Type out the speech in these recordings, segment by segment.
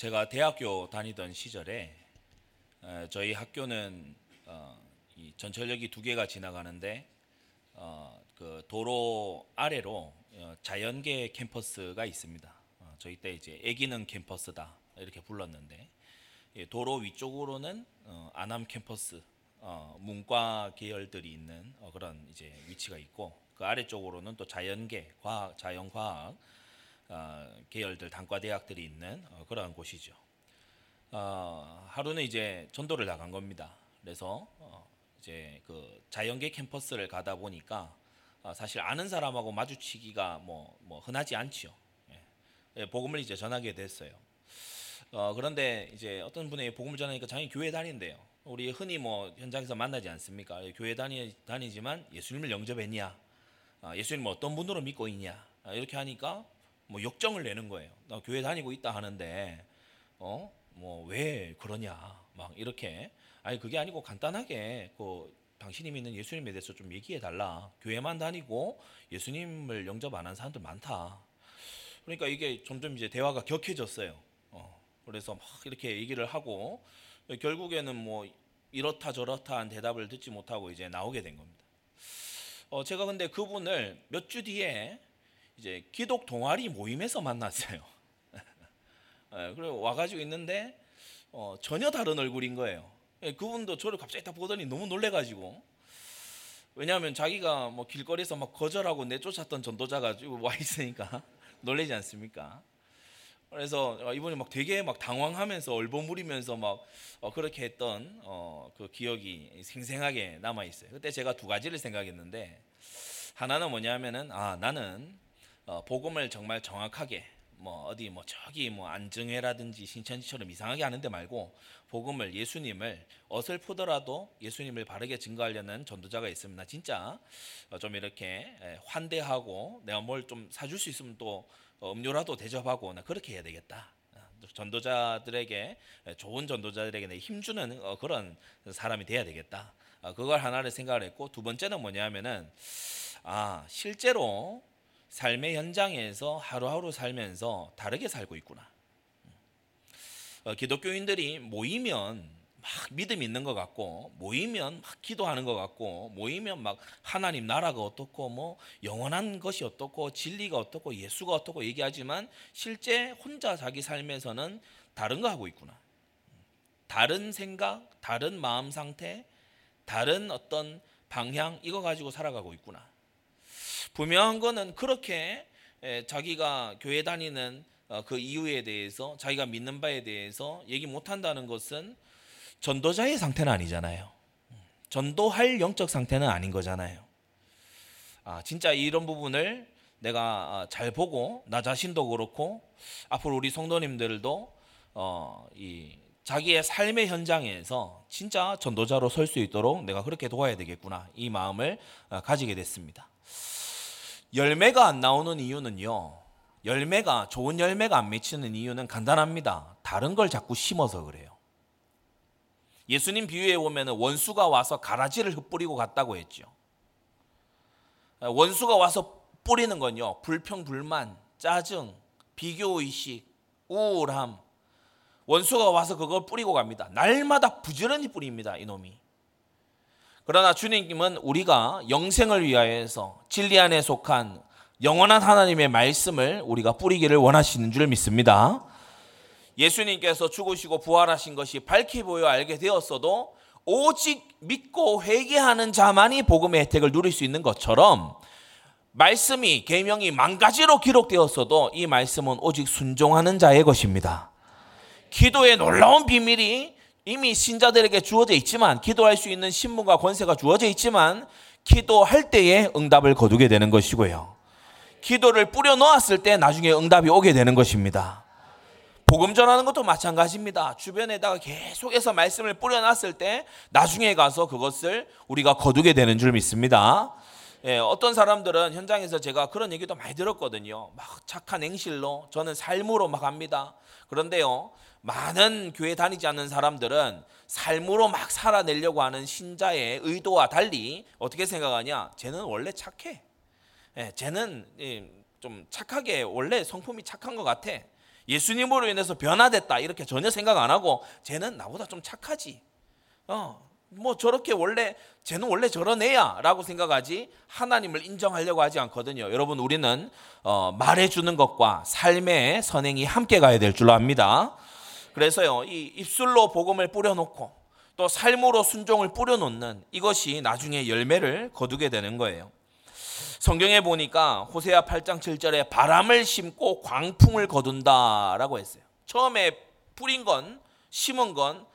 제가 대학교 다니던 시절에 어, 저희 학교는 어, 이 전철역이 두 개가 지나가는데 어, 그 도로 아래로 어, 자연계 캠퍼스가 있습니다. 어, 저희 때 이제 애기는 캠퍼스다 이렇게 불렀는데 예, 도로 위쪽으로는 어, 아남 캠퍼스 어, 문과 계열들이 있는 어, 그런 이제 위치가 있고 그 아래쪽으로는 또 자연계 과학 자연과학 어, 계열들 단과 대학들이 있는 어, 그러한 곳이죠. 어, 하루는 이제 전도를 나간 겁니다. 그래서 어, 이제 그 자연계 캠퍼스를 가다 보니까 어, 사실 아는 사람하고 마주치기가 뭐, 뭐 흔하지 않지요. 예. 예, 복음을 이제 전하게 됐어요. 어, 그런데 이제 어떤 분이 복음을 전하니까 자기 교회 다닌대요. 우리 흔히 뭐 현장에서 만나지 않습니까? 교회 다니, 다니지만 예수님을 영접했냐? 아, 예수님 뭐 어떤 분으로 믿고 있냐? 아, 이렇게 하니까 뭐 역정을 내는 거예요. 나 교회 다니고 있다 하는데 어? 뭐 왜 그러냐? 막 이렇게 아니 그게 아니고 간단하게 그 당신이 믿는 예수님에 대해서 좀 얘기해 달라. 교회만 다니고 예수님을 영접 안 한 사람들 많다. 그러니까 이게 점점 이제 대화가 격해졌어요. 어, 그래서 막 이렇게 얘기를 하고 결국에는 뭐 이렇다 저렇다한 대답을 듣지 못하고 이제 나오게 된 겁니다. 어, 제가 근데 그분을 몇 주 뒤에 이제 기독 동아리 모임에서 만났어요. 예, 그리고 와가지고 있는데 어, 전혀 다른 얼굴인 거예요. 예, 그분도 저를 갑자기 딱 보더니 너무 놀래가지고 왜냐하면 자기가 뭐 길거리에서 막 거절하고 내쫓았던 전도자가 와 있으니까 놀래지 않습니까? 그래서 어, 이분이 막 되게 막 당황하면서 얼버무리면서 막 어, 그렇게 했던 어, 그 기억이 생생하게 남아 있어요. 그때 제가 두 가지를 생각했는데 하나는 뭐냐면은 아 나는 어, 복음을 정말 정확하게 뭐 어디 뭐 저기 뭐 안정회라든지 신천지처럼 이상하게 하는데 말고 복음을 예수님을 어설프더라도 예수님을 바르게 증거하려는 전도자가 나 진짜 어, 좀 이렇게 환대하고 내가 뭘 좀 사줄 수 있으면 또 음료라도 대접하고 나 그렇게 해야 되겠다. 어, 전도자들에게 좋은 전도자들에게 힘주는 어, 그런 사람이 돼야 되겠다. 그걸 하나를 생각을 했고 두 번째는 뭐냐면은 아 실제로 삶의 현장에서 하루하루 살면서 다르게 살고 있구나. 어, 기독교인들이 모이면 막 믿음 있는 것 같고 모이면 막 기도하는 것 같고 모이면 막 하나님 나라가 어떻고 뭐 영원한 것이 어떻고 진리가 어떻고 예수가 어떻고 얘기하지만 실제 혼자 자기 삶에서는 다른 거 하고 있구나. 다른 생각, 다른 마음 상태, 다른 어떤 방향 이거 가지고 살아가고 있구나. 분명한 거는 그렇게 자기가 교회 다니는 어, 그 이유에 대해서 자기가 믿는 바에 대해서 얘기 못 한다는 것은 전도자의 상태는 아니잖아요. 전도할 영적 상태는 아닌 거잖아요. 아, 진짜 이런 부분을 내가 아, 잘 보고 나 자신도 그렇고 앞으로 우리 성도님들도 어, 이 자기의 삶의 현장에서 진짜 전도자로 설 수 있도록 내가 그렇게 도와야 되겠구나 이 마음을 어, 가지게 됐습니다. 열매가 안 나오는 이유는요. 열매가 좋은 열매가 안 맺히는 이유는 간단합니다. 다른 걸 자꾸 심어서 그래요. 예수님 비유에 보면 원수가 와서 가라지를 흩뿌리고 갔다고 했죠. 원수가 와서 뿌리는 건요. 불평, 불만, 짜증, 비교 의식, 우울함. 원수가 와서 그걸 뿌리고 갑니다. 날마다 부지런히 뿌립니다. 이놈이. 그러나 주님은 우리가 영생을 위하여서 진리 안에 속한 영원한 하나님의 말씀을 우리가 뿌리기를 원하시는 줄 믿습니다. 예수님께서 죽으시고 부활하신 것이 밝히 보여 알게 되었어도 오직 믿고 회개하는 자만이 복음의 혜택을 누릴 수 있는 것처럼 말씀이 계명이 만 가지로 기록되었어도 이 말씀은 오직 순종하는 자의 것입니다. 기도의 놀라운 비밀이 이미 신자들에게 주어져 있지만 기도할 수 있는 신문과 권세가 주어져 있지만 기도할 때에 응답을 거두게 되는 것이고요. 기도를 뿌려 놓았을 때 나중에 응답이 오게 되는 것입니다. 복음 전하는 것도 마찬가지입니다. 주변에다가 계속해서 말씀을 뿌려놨을 때 나중에 가서 그것을 우리가 거두게 되는 줄 믿습니다. 예, 어떤 사람들은 현장에서 제가 그런 얘기도 많이 들었거든요. 막 착한 행실로 저는 삶으로 막 합니다. 그런데요, 많은 교회 다니지 않는 사람들은 삶으로 막 살아내려고 하는 신자의 의도와 달리 어떻게 생각하냐? 쟤는 원래 착해. 예, 쟤는 좀 착하게 원래 성품이 착한 것 같아. 예수님으로 인해서 변화됐다 이렇게 전혀 생각 안 하고 쟤는 나보다 좀 착하지. 어, 뭐 저렇게 원래 쟤는 원래 저런 애야라고 생각하지 하나님을 인정하려고 하지 않거든요. 여러분 우리는 어, 말해주는 것과 삶의 선행이 함께 가야 될 줄로 압니다. 그래서요 이 입술로 복음을 뿌려놓고 또 삶으로 순종을 뿌려놓는 이것이 나중에 열매를 거두게 되는 거예요. 성경에 보니까 호세아 8장 7절에 바람을 심고 광풍을 거둔다라고 했어요. 처음에 뿌린 건 심은 건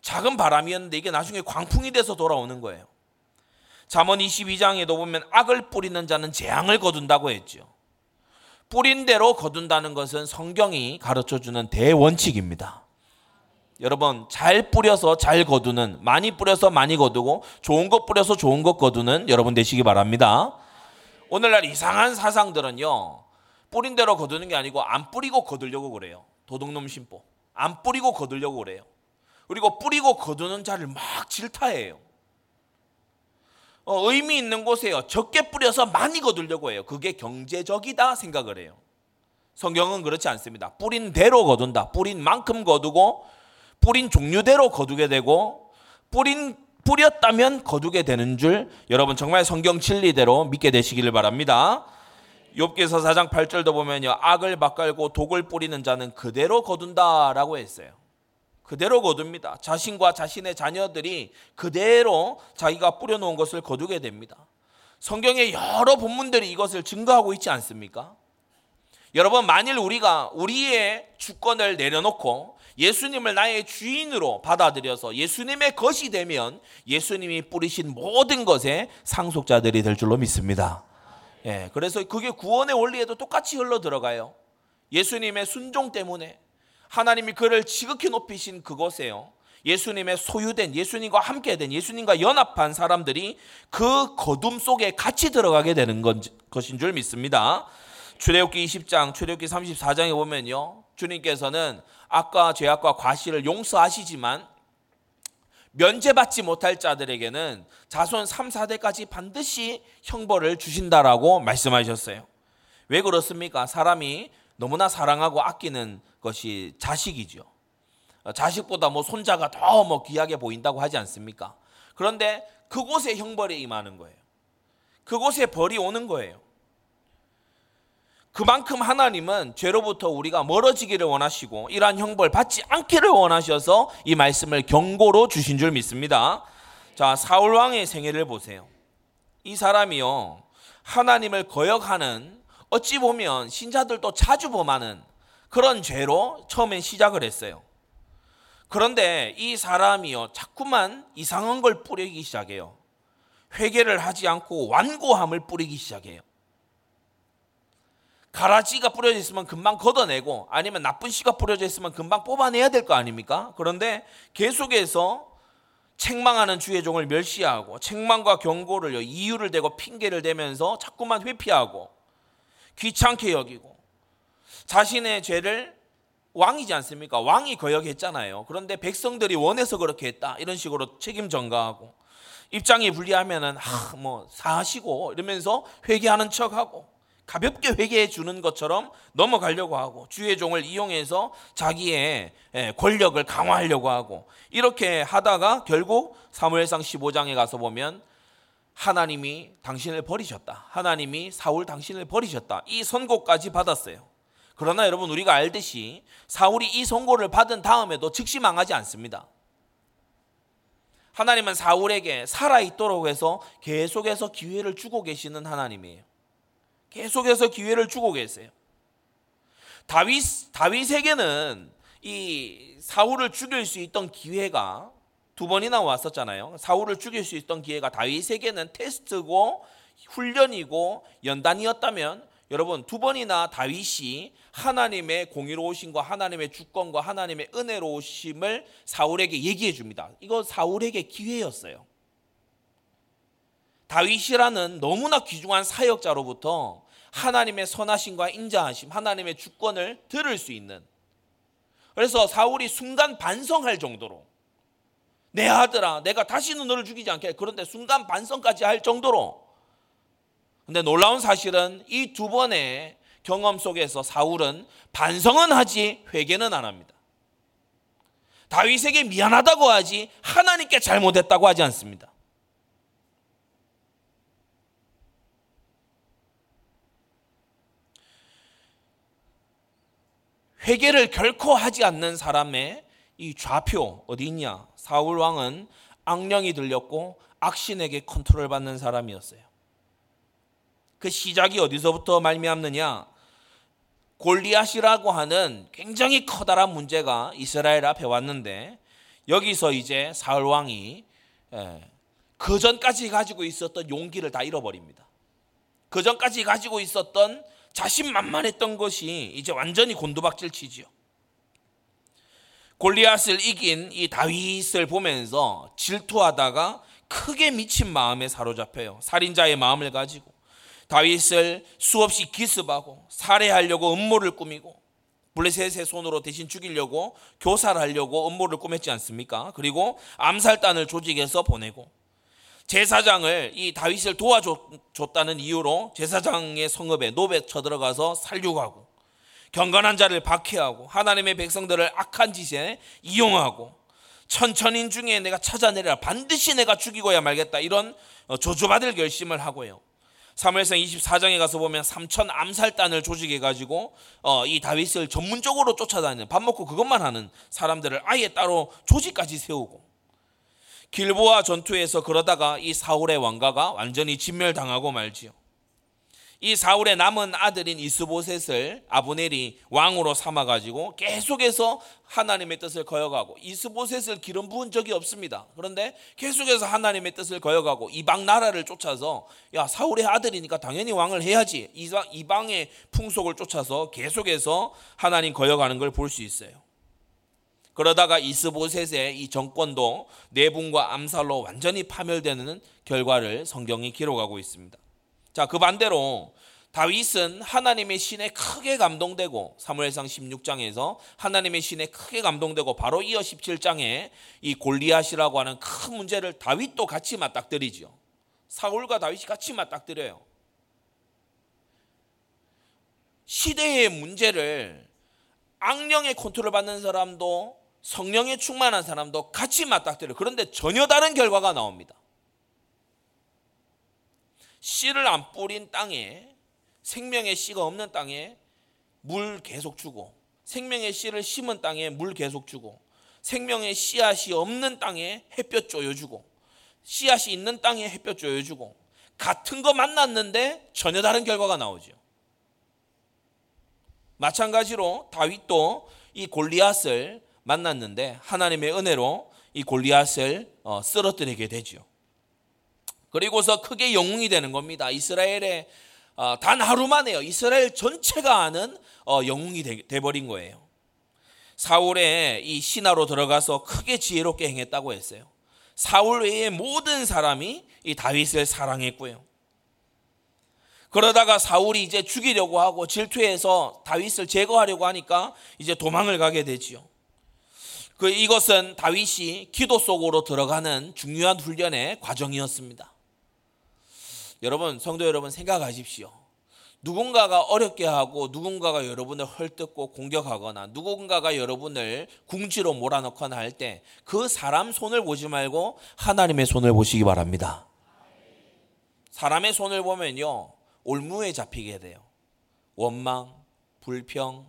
작은 바람이었는데 이게 나중에 광풍이 돼서 돌아오는 거예요. 잠언 22장에도 보면 악을 뿌리는 자는 재앙을 거둔다고 했죠. 뿌린 대로 거둔다는 것은 성경이 가르쳐 주는 대원칙입니다. 여러분 잘 뿌려서 잘 거두는 많이 뿌려서 많이 거두고 좋은 것 뿌려서 좋은 것 거두는 여러분 되시기 바랍니다. 오늘날 이상한 사상들은요. 뿌린 대로 거두는 게 아니고 안 뿌리고 거두려고 그래요. 도둑놈 심보. 안 뿌리고 거두려고 그래요. 그리고 뿌리고 거두는 자를 막 질타해요. 어, 의미 있는 곳에요. 적게 뿌려서 많이 거두려고 해요. 그게 경제적이다 생각을 해요. 성경은 그렇지 않습니다. 뿌린 대로 거둔다. 뿌린 만큼 거두고 뿌린 종류대로 거두게 되고 뿌린 뿌렸다면 거두게 되는 줄 여러분 정말 성경 진리대로 믿게 되시기를 바랍니다. 욥기서 4장 8절도 보면요. 악을 바깔고 독을 뿌리는 자는 그대로 거둔다라고 했어요. 그대로 거둡니다. 자신과 자신의 자녀들이 그대로 자기가 뿌려놓은 것을 거두게 됩니다. 성경의 여러 본문들이 이것을 증거하고 있지 않습니까? 여러분, 만일 우리가 우리의 주권을 내려놓고 예수님을 나의 주인으로 받아들여서 예수님의 것이 되면 예수님이 뿌리신 모든 것에 상속자들이 될 줄로 믿습니다. 예, 그래서 그게 구원의 원리에도 똑같이 흘러 들어가요. 예수님의 순종 때문에 하나님이 그를 지극히 높이신 그곳에요. 예수님의 소유된 예수님과 함께 된 예수님과 연합한 사람들이 그 거둠 속에 같이 들어가게 되는 것인 줄 믿습니다. 출애굽기 20장, 출애굽기 34장에 보면요. 주님께서는 악과 죄악과 과실을 용서하시지만 면제받지 못할 자들에게는 자손 3, 4대까지 반드시 형벌을 주신다라고 말씀하셨어요. 왜 그렇습니까? 사람이 너무나 사랑하고 아끼는 것이 자식이죠. 자식보다 뭐 손자가 더 뭐 귀하게 보인다고 하지 않습니까? 그런데 그곳에 형벌이 임하는 거예요. 그곳에 벌이 오는 거예요. 그만큼 하나님은 죄로부터 우리가 멀어지기를 원하시고 이러한 형벌 받지 않기를 원하셔서 이 말씀을 경고로 주신 줄 믿습니다. 자, 사울 왕의 생애를 보세요. 이 사람이요. 하나님을 거역하는 어찌 보면 신자들도 자주 범하는 그런 죄로 처음엔 시작을 했어요. 그런데 이 사람이요. 자꾸만 이상한 걸 뿌리기 시작해요. 회개를 하지 않고 완고함을 뿌리기 시작해요. 가라지가 뿌려져 있으면 금방 걷어내고 아니면 나쁜 씨가 뿌려져 있으면 금방 뽑아내야 될 거 아닙니까? 그런데 계속해서 책망하는 주의 종을 멸시하고 책망과 경고를 이유를 대고 핑계를 대면서 자꾸만 회피하고 귀찮게 여기고 자신의 죄를 왕이지 않습니까? 왕이 거역했잖아요. 그런데 백성들이 원해서 그렇게 했다. 이런 식으로 책임 전가하고 입장이 불리하면은 아, 뭐 사시고 이러면서 회개하는 척하고 가볍게 회개해 주는 것처럼 넘어가려고 하고 주의 종을 이용해서 자기의 예, 권력을 강화하려고 하고 이렇게 하다가 결국 사무엘상 15장에 가서 보면 하나님이 당신을 버리셨다. 하나님이 사울 당신을 버리셨다. 이 선고까지 받았어요. 그러나 여러분 우리가 알듯이 사울이 이 선고를 받은 다음에도 즉시 망하지 않습니다. 하나님은 사울에게 살아 있도록 해서 계속해서 기회를 주고 계시는 하나님이에요. 계속해서 기회를 주고 계세요. 다윗 다윗에게는 이 사울을 죽일 수 있던 기회가 두 번이나 왔었잖아요. 사울을 죽일 수 있던 기회가 다윗에게는 테스트고 훈련이고 연단이었다면 여러분 두 번이나 다윗이 하나님의 공의로우심과 하나님의 주권과 하나님의 은혜로우심을 사울에게 얘기해 줍니다. 이거 사울에게 기회였어요. 다윗이라는 너무나 귀중한 사역자로부터 하나님의 선하심과 인자하심, 하나님의 주권을 들을 수 있는 그래서 사울이 순간 반성할 정도로 내 아들아 내가 다시는 너를 죽이지 않게 그런데 순간 반성까지 할 정도로 근데 놀라운 사실은 이 두 번의 경험 속에서 사울은 반성은 하지 회개는 안 합니다. 다윗에게 미안하다고 하지 하나님께 잘못했다고 하지 않습니다. 회개를 결코 하지 않는 사람의 이 좌표 어디 있냐? 사울 왕은 악령이 들렸고 악신에게 컨트롤 받는 사람이었어요. 그 시작이 어디서부터 말미암느냐? 골리앗이라고 하는 굉장히 커다란 문제가 이스라엘 앞에 왔는데 여기서 이제 사울 왕이 예, 그 전까지 가지고 있었던 용기를 다 잃어버립니다. 그 전까지 가지고 있었던 자신만만했던 것이 이제 완전히 곤두박질 치지요. 골리앗을 이긴 이 다윗을 보면서 질투하다가 크게 미친 마음에 사로잡혀요. 살인자의 마음을 가지고 다윗을 수없이 기습하고 살해하려고 음모를 꾸미고 블레셋의 손으로 대신 죽이려고 교살하려고 음모를 꾸몄지 않습니까? 그리고 암살단을 조직해서 보내고 제사장을 이 다윗을 도와줬다는 이유로 제사장의 성읍에 노베 쳐들어가서 살육하고 경건한 자를 박해하고 하나님의 백성들을 악한 짓에 이용하고 천천인 중에 내가 찾아내라 반드시 내가 죽이고야 말겠다 이런 어, 조조받을 결심을 하고요. 사무엘상 24장에 가서 보면 삼천 암살단을 조직해 가지고 어, 이 다윗을 전문적으로 쫓아다니는 밥 먹고 그것만 하는 사람들을 아예 따로 조직까지 세우고 길보아 전투에서 그러다가 이 사울의 왕가가 완전히 진멸당하고 말지요. 이 사울의 남은 아들인 이스보셋을 아브넬이 왕으로 삼아 가지고 계속해서 하나님의 뜻을 거역하고 이스보셋을 기름 부은 적이 없습니다. 그런데 계속해서 하나님의 뜻을 거역하고 이방 나라를 쫓아서 야 사울의 아들이니까 당연히 왕을 해야지 이방의 풍속을 쫓아서 계속해서 하나님 거역하는 걸 볼 수 있어요. 그러다가 이스보셋의 이 정권도 내분과 암살로 완전히 파멸되는 결과를 성경이 기록하고 있습니다. 자, 그 반대로 다윗은 하나님의 신에 크게 감동되고 사무엘상 16장에서 하나님의 신에 크게 감동되고 바로 이어 17장에 이 골리앗이라고 하는 큰 문제를 다윗도 같이 맞닥뜨리죠. 사울과 다윗이 같이 맞닥뜨려요. 시대의 문제를 악령의 컨트롤 받는 사람도 성령에 충만한 사람도 같이 맞닥뜨려. 그런데 전혀 다른 결과가 나옵니다. 씨를 안 뿌린 땅에 생명의 씨가 없는 땅에 물 계속 주고 생명의 씨를 심은 땅에 물 계속 주고 생명의 씨앗이 없는 땅에 햇볕 쪼여주고 씨앗이 있는 땅에 햇볕 쪼여주고 같은 거 만났는데 전혀 다른 결과가 나오죠. 마찬가지로 다윗도 이 골리앗을 만났는데 하나님의 은혜로 이 골리앗을 어, 쓰러뜨리게 되죠. 그리고서 크게 영웅이 되는 겁니다. 이스라엘의 어, 단 하루 만에요. 이스라엘 전체가 아는 어, 영웅이 돼 버린 거예요. 사울의 이 신하로 들어가서 크게 지혜롭게 행했다고 했어요. 사울 외의 모든 사람이 이 다윗을 사랑했고요. 그러다가 사울이 이제 죽이려고 하고 질투해서 다윗을 제거하려고 하니까 이제 도망을 가게 되지요. 그 이것은 다윗이 기도 속으로 들어가는 중요한 훈련의 과정이었습니다. 여러분 성도 여러분 생각하십시오. 누군가가 어렵게 하고 누군가가 여러분을 헐뜯고 공격하거나 누군가가 여러분을 궁지로 몰아넣거나 할 때 그 사람 손을 보지 말고 하나님의 손을 보시기 바랍니다. 사람의 손을 보면요 올무에 잡히게 돼요. 원망, 불평,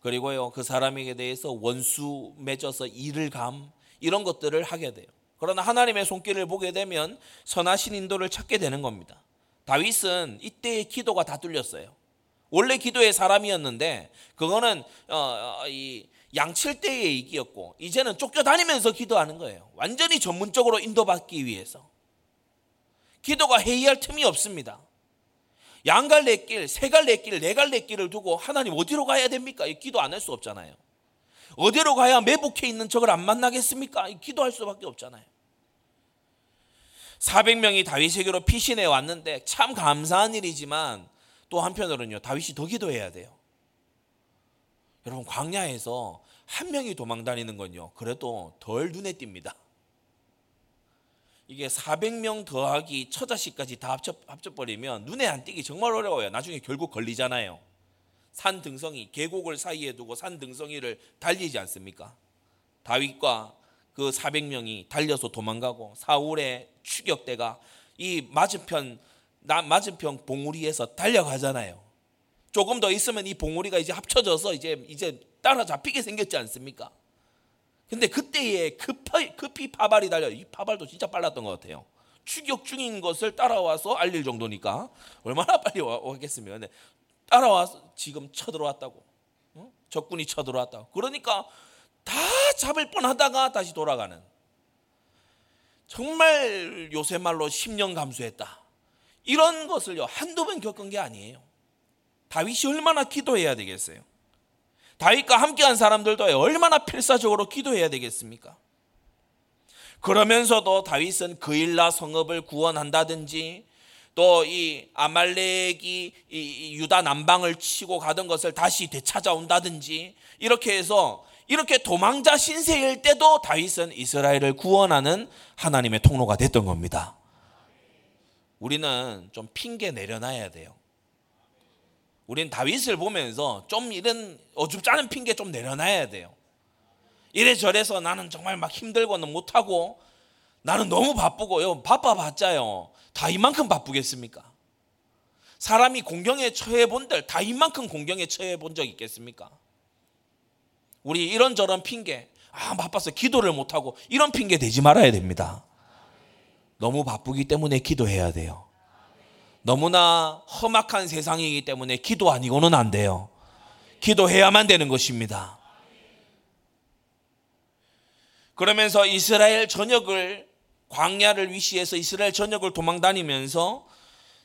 그리고요 그 사람에게 대해서 원수 맺어서 일을 감 이런 것들을 하게 돼요. 그러나 하나님의 손길을 보게 되면 선하신 인도를 찾게 되는 겁니다. 다윗은 이때의 기도가 다 뚫렸어요. 원래 기도의 사람이었는데 그거는 어, 어, 이 양칠 때의 얘기였고 이제는 쫓겨다니면서 기도하는 거예요. 완전히 전문적으로 인도받기 위해서. 기도가 회의할 틈이 없습니다. 양갈래 길, 세갈래 길, 네갈래 길을 두고 하나님 어디로 가야 됩니까? 기도 안 할 수 없잖아요. 어디로 가야 매복해 있는 적을 안 만나겠습니까? 기도할 수밖에 없잖아요. 400명이 다윗에게로 피신해 왔는데 참 감사한 일이지만 또 한편으로는요. 다윗이 더 기도해야 돼요. 여러분 광야에서 한 명이 도망 다니는 건요. 그래도 덜 눈에 띕니다. 이게 400명 더하기 처자식까지 다 합쳐, 합쳐버리면 눈에 안 띄기 정말 어려워요. 나중에 결국 걸리잖아요. 산 등성이 계곡을 사이에 두고 산 등성이를 달리지 않습니까? 다윗과 그 400명이 달려서 도망가고 사울의 추격대가 이 맞은편 나 맞은편 봉우리에서 달려가잖아요. 조금 더 있으면 이 봉우리가 이제 합쳐져서 이제 이제 따라 잡히게 생겼지 않습니까? 근데 그때에 급히, 급히 파발이 달려 이 파발도 진짜 빨랐던 것 같아요. 추격 중인 것을 따라와서 알릴 정도니까 얼마나 빨리 오겠습니까? 근데 따라와서 지금 쳐들어왔다고. 어? 적군이 쳐들어왔다고. 그러니까 다 잡을 뻔하다가 다시 돌아가는. 정말 요새 말로 10년 감수했다. 이런 것을요 한두 번 겪은 게 아니에요. 다윗이 얼마나 기도해야 되겠어요? 다윗과 함께한 사람들도 얼마나 필사적으로 기도해야 되겠습니까? 그러면서도 다윗은 그일라 성읍을 구원한다든지 또 이 아말렉이 이 유다 남방을 치고 가던 것을 다시 되찾아온다든지 이렇게 해서 이렇게 도망자 신세일 때도 다윗은 이스라엘을 구원하는 하나님의 통로가 됐던 겁니다. 우리는 좀 핑계 내려놔야 돼요. 우리는 다윗을 보면서 좀 이런 어줍잖은 핑계 좀 내려놔야 돼요. 이래저래서 나는 정말 막 힘들고는 못하고 나는 너무 바쁘고요. 바빠봤자요. 다 이만큼 바쁘겠습니까? 사람이 공경에 처해 본들 다 이만큼 공경에 처해 본 적 있겠습니까? 우리 이런저런 핑계, 아, 바빠서 기도를 못하고 이런 핑계 대지 말아야 됩니다. 너무 바쁘기 때문에 기도해야 돼요. 너무나 험악한 세상이기 때문에 기도 아니고는 안 돼요. 기도해야만 되는 것입니다. 그러면서 이스라엘 전역을 광야를 위시해서 이스라엘 전역을 도망 다니면서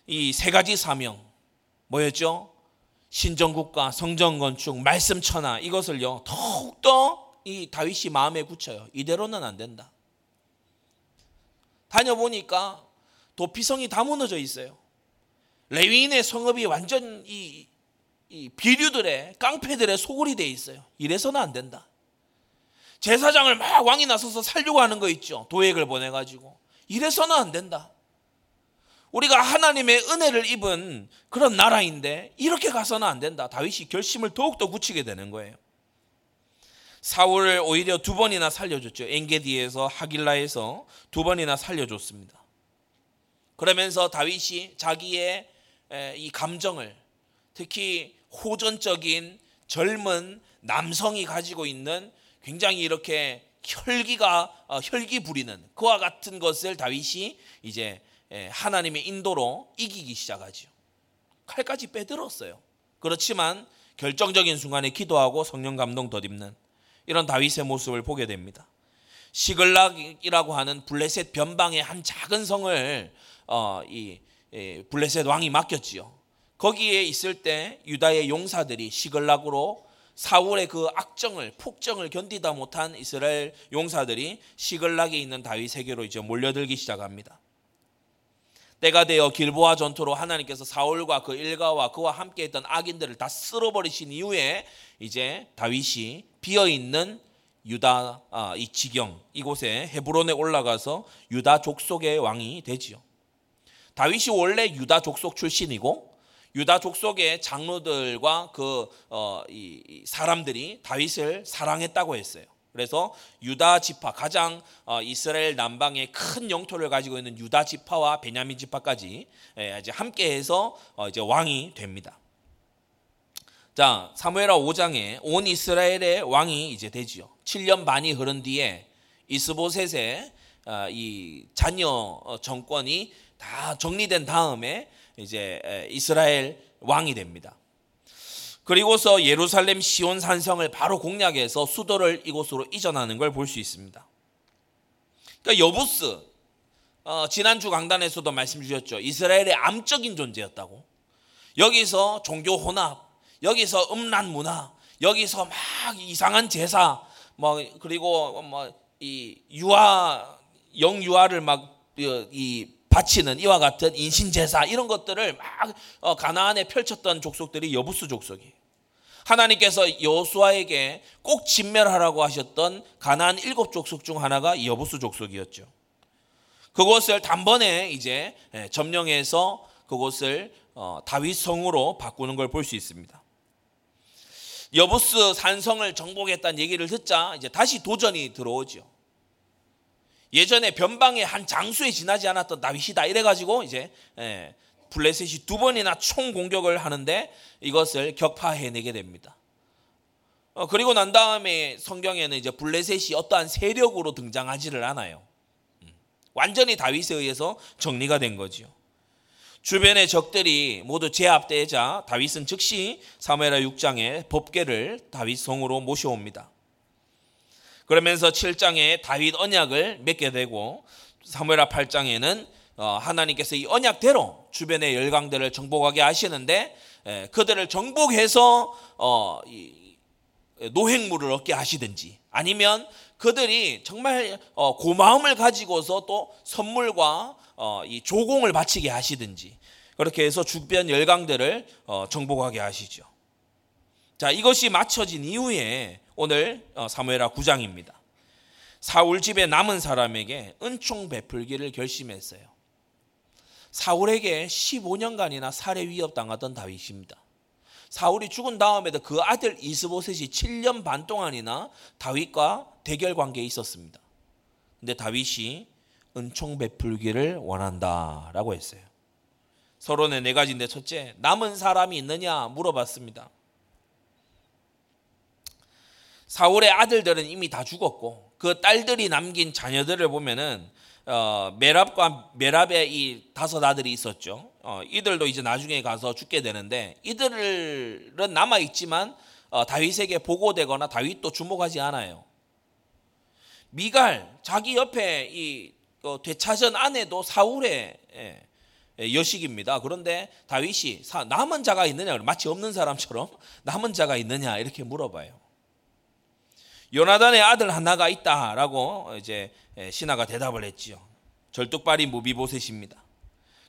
이 세 가지 사명 뭐였죠? 신정국가, 성전 건축, 말씀 천하 이것을요 더욱더 이 다윗이 마음에 굳혀요. 이대로는 안 된다. 다녀보니까 도피성이 다 무너져 있어요. 레위인의 성읍이 완전 이, 이 비류들의 깡패들의 소굴이 돼 있어요. 이래서는 안 된다. 제사장을 막 왕이 나서서 살려고 하는 거 있죠. 도액을 보내가지고. 이래서는 안 된다. 우리가 하나님의 은혜를 입은 그런 나라인데 이렇게 가서는 안 된다. 다윗이 결심을 더욱더 굳히게 되는 거예요. 사울을 오히려 두 번이나 살려줬죠. 엔게디에서 하길라에서 두 번이나 살려줬습니다. 그러면서 다윗이 자기의 이 감정을 특히 호전적인 젊은 남성이 가지고 있는 굉장히 이렇게 혈기가 어, 혈기 부리는 그와 같은 것을 다윗이 이제 하나님의 인도로 이기기 시작하죠. 칼까지 빼들었어요. 그렇지만 결정적인 순간에 기도하고 성령 감동 덧입는 이런 다윗의 모습을 보게 됩니다. 시글락이라고 하는 블레셋 변방의 한 작은 성을 어, 이 블레셋 왕이 맡겼지요. 거기에 있을 때 유다의 용사들이 시글락으로 사울의 그 악정을 폭정을 견디다 못한 이스라엘 용사들이 시글락에 있는 다윗에게로 이제 몰려들기 시작합니다. 때가 되어 길보아 전투로 하나님께서 사울과 그 일가와 그와 함께 했던 악인들을 다 쓸어버리신 이후에 이제 다윗이 비어 있는 유다 아, 이 지경 이곳에 헤브론에 올라가서 유다 족속의 왕이 되지요. 다윗이 원래 유다 족속 출신이고 유다 족속의 장로들과 그 어, 이 사람들이 다윗을 사랑했다고 했어요. 그래서 유다 지파 가장 어, 이스라엘 남방의 큰 영토를 가지고 있는 유다 지파와 베냐민 지파까지 예, 이제 함께해서 어, 이제 왕이 됩니다. 자 사무엘하 5장에 온 이스라엘의 왕이 이제 되지요. 7년 반이 흐른 뒤에 이스보셋의 이 자녀 정권이 다 정리된 다음에 이제 이스라엘 왕이 됩니다. 그리고서 예루살렘 시온 산성을 바로 공략해서 수도를 이곳으로 이전하는 걸 볼 수 있습니다. 그러니까 여부스 어, 지난주 강단에서도 말씀 주셨죠. 이스라엘의 암적인 존재였다고. 여기서 종교 혼합, 여기서 음란 문화, 여기서 막 이상한 제사, 뭐 그리고 뭐 이 유아 영유아를 막 이 바치는 이와 같은 인신 제사 이런 것들을 막 어, 가나안에 펼쳤던 족속들이 여부스 족속이에요. 하나님께서 여수아에게 꼭 진멸하라고 하셨던 가나안 일곱 족속 중 하나가 여부스 족속이었죠. 그곳을 단번에 이제 예, 점령해서 그곳을 어, 다윗 성으로 바꾸는 걸 볼 수 있습니다. 여부스 산성을 정복했다는 얘기를 듣자 이제 다시 도전이 들어오죠. 예전에 변방의 한 장수에 지나지 않았던 다윗이다 이래가지고 이제 예, 블레셋이 두 번이나 총 공격을 하는데 이것을 격파해내게 됩니다. 어, 그리고 난 다음에 성경에는 이제 블레셋이 어떠한 세력으로 등장하지를 않아요. 음, 완전히 다윗에 의해서 정리가 된 거지요. 주변의 적들이 모두 제압되자 다윗은 즉시 사무엘하 6장에 법궤를 다윗 성으로 모셔옵니다. 그러면서 7장에 다윗 언약을 맺게 되고 사무엘하 8장에는 어, 하나님께서 이 언약대로 주변의 열강들을 정복하게 하시는데 그들을 정복해서 어, 노획물을 얻게 하시든지 아니면 그들이 정말 어, 고마움을 가지고서 또 선물과 이 조공을 바치게 하시든지 그렇게 해서 주변 열강들을 정복하게 하시죠. 자 이것이 맞춰진 이후에 오늘 사무엘하 9장입니다. 사울 집에 남은 사람에게 은총 베풀기를 결심했어요. 사울에게 15년간이나 살해 위협 당하던 다윗입니다. 사울이 죽은 다음에도 그 아들 이스보셋이 7년 반 동안이나 다윗과 대결 관계에 있었습니다. 근데 다윗이 은총 베풀기를 원한다라고 했어요. 서론의 네 가지인데 첫째, 남은 사람이 있느냐 물어봤습니다. 사울의 아들들은 이미 다 죽었고 그 딸들이 남긴 자녀들을 보면은 어, 메랍과 메랍의 이 다섯 아들이 있었죠. 어, 이들도 이제 나중에 가서 죽게 되는데 이들은 남아 있지만 어, 다윗에게 보고되거나 다윗도 주목하지 않아요. 미갈 자기 옆에 이 어, 되찾은 아내도 사울의 예, 예, 여식입니다. 그런데 다윗이 남은 자가 있느냐 마치 없는 사람처럼 남은 자가 있느냐 이렇게 물어봐요. 요나단의 아들 하나가 있다라고 이제 신하가 대답을 했지요. 절뚝발이 무비보셋입니다.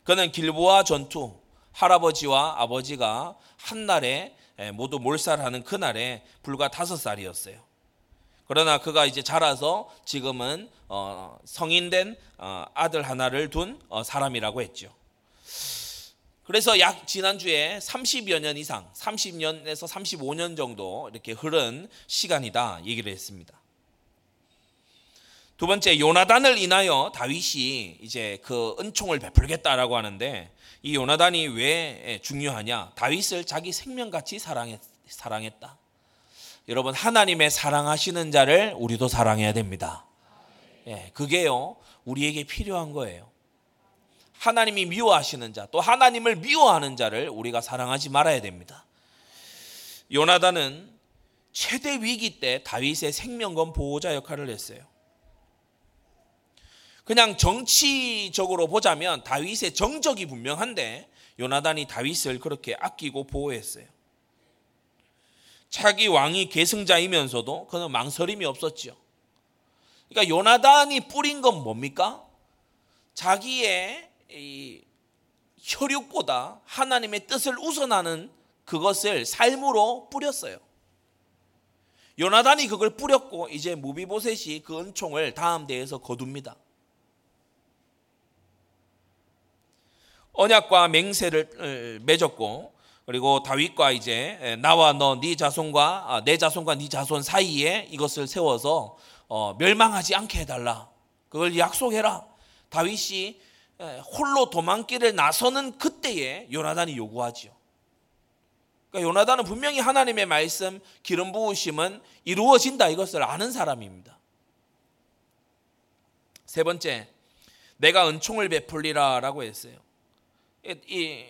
그는 길보아 전투 할아버지와 아버지가 한날에 모두 몰살하는 그날에 불과 다섯 살이었어요. 그러나 그가 이제 자라서 지금은 어, 성인된 어, 아들 하나를 둔 어, 사람이라고 했죠. 그래서 약 지난주에 30여 년 이상, 30년에서 35년 정도 이렇게 흐른 시간이다 얘기를 했습니다. 두 번째 요나단을 인하여 다윗이 이제 그 은총을 베풀겠다라고 하는데 이 요나단이 왜 중요하냐? 다윗을 자기 생명같이 사랑했, 사랑했다. 여러분 하나님의 사랑하시는 자를 우리도 사랑해야 됩니다. 예, 그게요 우리에게 필요한 거예요. 하나님이 미워하시는 자, 또 하나님을 미워하는 자를 우리가 사랑하지 말아야 됩니다. 요나단은 최대 위기 때 다윗의 생명건 보호자 역할을 했어요. 그냥 정치적으로 보자면 다윗의 정적이 분명한데 요나단이 다윗을 그렇게 아끼고 보호했어요. 자기 왕이 계승자이면서도 그는 망설임이 없었죠. 그러니까 요나단이 뿌린 건 뭡니까? 자기의 이 혈육보다 하나님의 뜻을 우선하는 그것을 삶으로 뿌렸어요. 요나단이 그걸 뿌렸고 이제 무비보셋이 그 은총을 다음 대에서 거둡니다. 언약과 맹세를 맺었고 그리고 다윗과 이제 나와 너 네 자손과 아, 내 자손과 네 자손 사이에 이것을 세워서 어, 멸망하지 않게 해달라. 그걸 약속해라. 다윗이 홀로 도망길을 나서는 그때에 요나단이 요구하지요. 그러니까 요나단은 분명히 하나님의 말씀, 기름 부으심은 이루어진다 이것을 아는 사람입니다. 세 번째, 내가 은총을 베풀리라라고 했어요. 이